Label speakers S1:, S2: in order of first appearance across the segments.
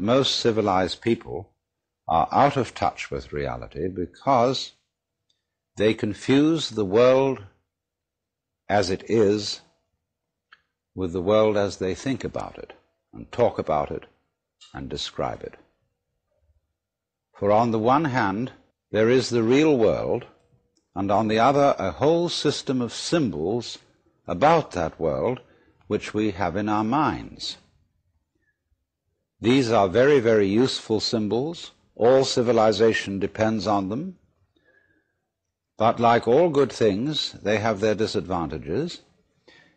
S1: most civilized people are out of touch with reality because they confuse the world as it is with the world as they think about it and talk about it and describe it. For on the one hand, there is the real world, and on the other, a whole system of symbols about that world which we have in our minds. These are very, very useful symbols. All civilization depends on them. But like all good things, they have their disadvantages.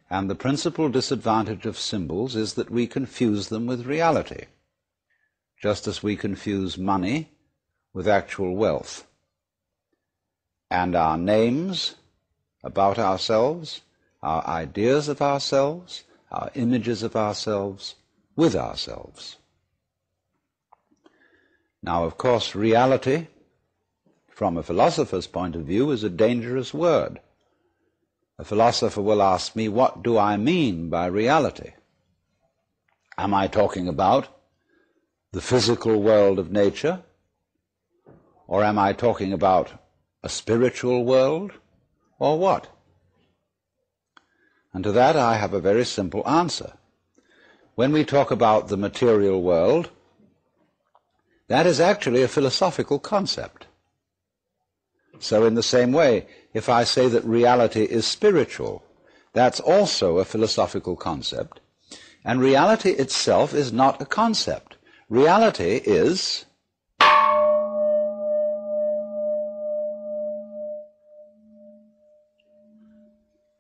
S1: And the principal disadvantage of symbols is that we confuse them with reality, just as we confuse money with actual wealth. And our names about ourselves, our ideas of ourselves, our images of ourselves with ourselves. Now, of course, reality, from a philosopher's point of view, is a dangerous word. A philosopher will ask me, what do I mean by reality? Am I talking about the physical world of nature? Or am I talking about a spiritual world? Or what? And to that I have a very simple answer. When we talk about the material world, that is actually a philosophical concept. So in the same way, if I say that reality is spiritual, that's also a philosophical concept. And reality itself is not a concept. Reality is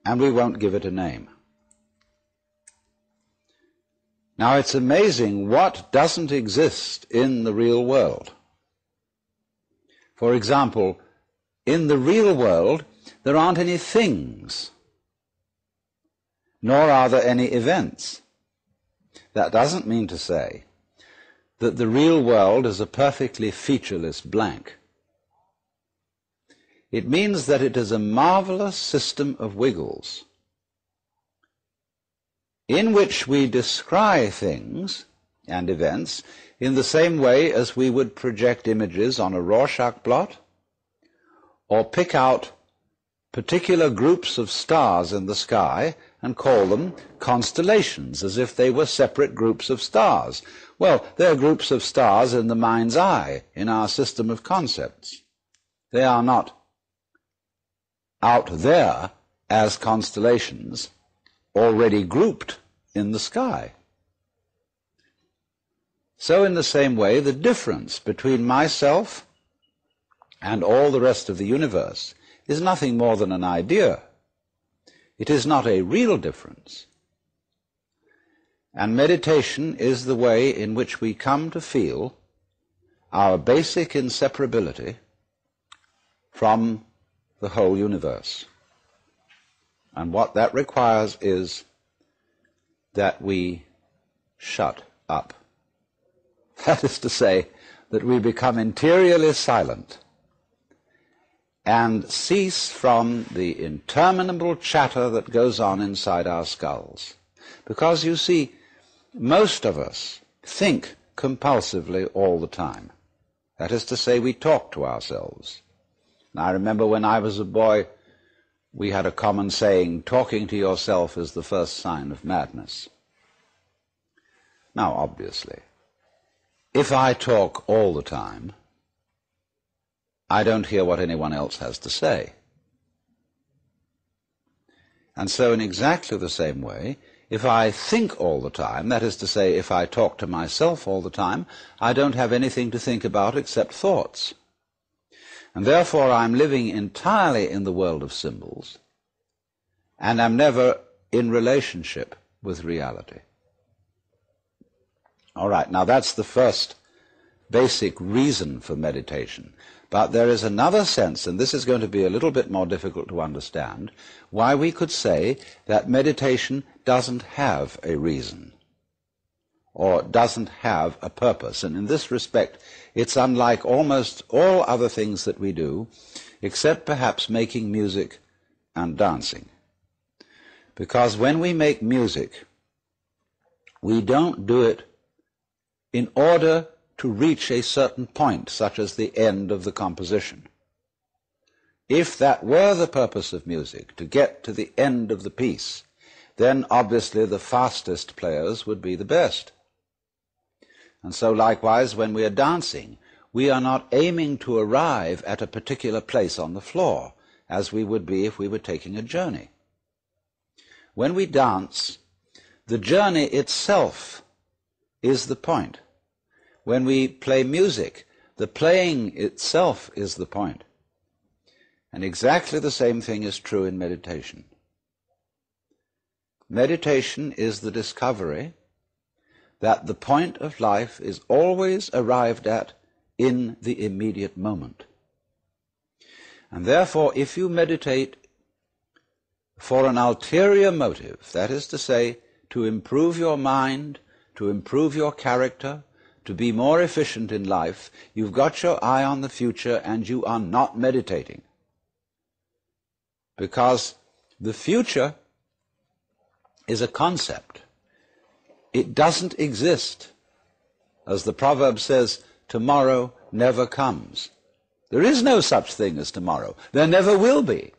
S1: and we won't give it a name. Now it's amazing what doesn't exist in the real world. For example, in the real world, there aren't any things, nor are there any events. That doesn't mean to say that the real world is a perfectly featureless blank. It means that it is a marvelous system of wiggles in which we descry things and events in the same way as we would project images on a Rorschach blot or pick out particular groups of stars in the sky and call them constellations, as if they were separate groups of stars. Well, they're groups of stars in the mind's eye, in our system of concepts. They are not out there as constellations already grouped in the sky. So in the same way, the difference between myself and all the rest of the universe is nothing more than an idea. It is not a real difference. And meditation is the way in which we come to feel our basic inseparability from the whole universe. And what that requires is that we shut up. That is to say, that we become interiorly silent and cease from the interminable chatter that goes on inside our skulls. Because you see, most of us think compulsively all the time. That is to say, we talk to ourselves. And I remember when I was a boy, we had a common saying, talking to yourself is the first sign of madness. Now, obviously, if I talk all the time, I don't hear what anyone else has to say. And so in exactly the same way, if I think all the time, that is to say, if I talk to myself all the time, I don't have anything to think about except thoughts. And therefore I'm living entirely in the world of symbols, and I'm never in relationship with reality. All right, now that's the first basic reason for meditation. But there is another sense, and this is going to be a little bit more difficult to understand, why we could say that meditation doesn't have a reason or doesn't have a purpose. And in this respect, it's unlike almost all other things that we do, except perhaps making music and dancing. Because when we make music, we don't do it in order to reach a certain point, such as the end of the composition. If that were the purpose of music, to get to the end of the piece, then obviously the fastest players would be the best. And so likewise, when we are dancing, we are not aiming to arrive at a particular place on the floor, as we would be if we were taking a journey. When we dance, the journey itself is the point. When we play music, the playing itself is the point. And exactly the same thing is true in meditation. Meditation is the discovery that the point of life is always arrived at in the immediate moment. And therefore, if you meditate for an ulterior motive, that is to say, to improve your mind, to improve your character, to be more efficient in life, you've got your eye on the future and you are not meditating. Because the future is a concept. It doesn't exist. As the proverb says, tomorrow never comes. There is no such thing as tomorrow. There never will be,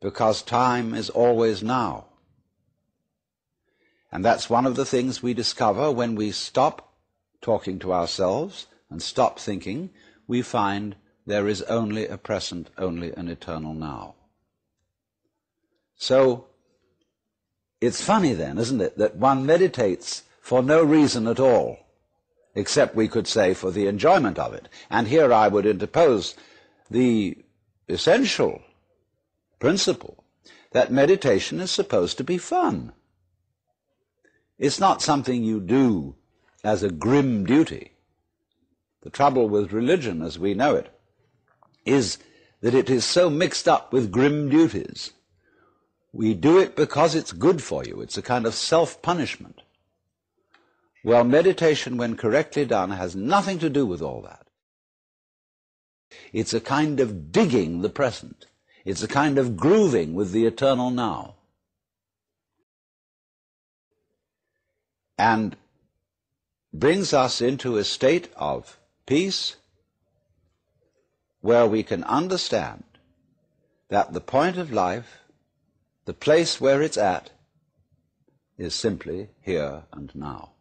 S1: because time is always now. And that's one of the things we discover when we stop talking to ourselves and stop thinking, we find there is only a present, only an eternal now. So, it's funny then, isn't it, that one meditates for no reason at all, except we could say for the enjoyment of it. And here I would interpose the essential principle that meditation is supposed to be fun. It's not something you do as a grim duty. The trouble with religion as we know it is that it is so mixed up with grim duties. We do it because it's good for you. It's a kind of self-punishment. Well, meditation, when correctly done, has nothing to do with all that. It's a kind of digging the present. It's a kind of grooving with the eternal now. And brings us into a state of peace where we can understand that the point of life the place where it's at is simply here and now.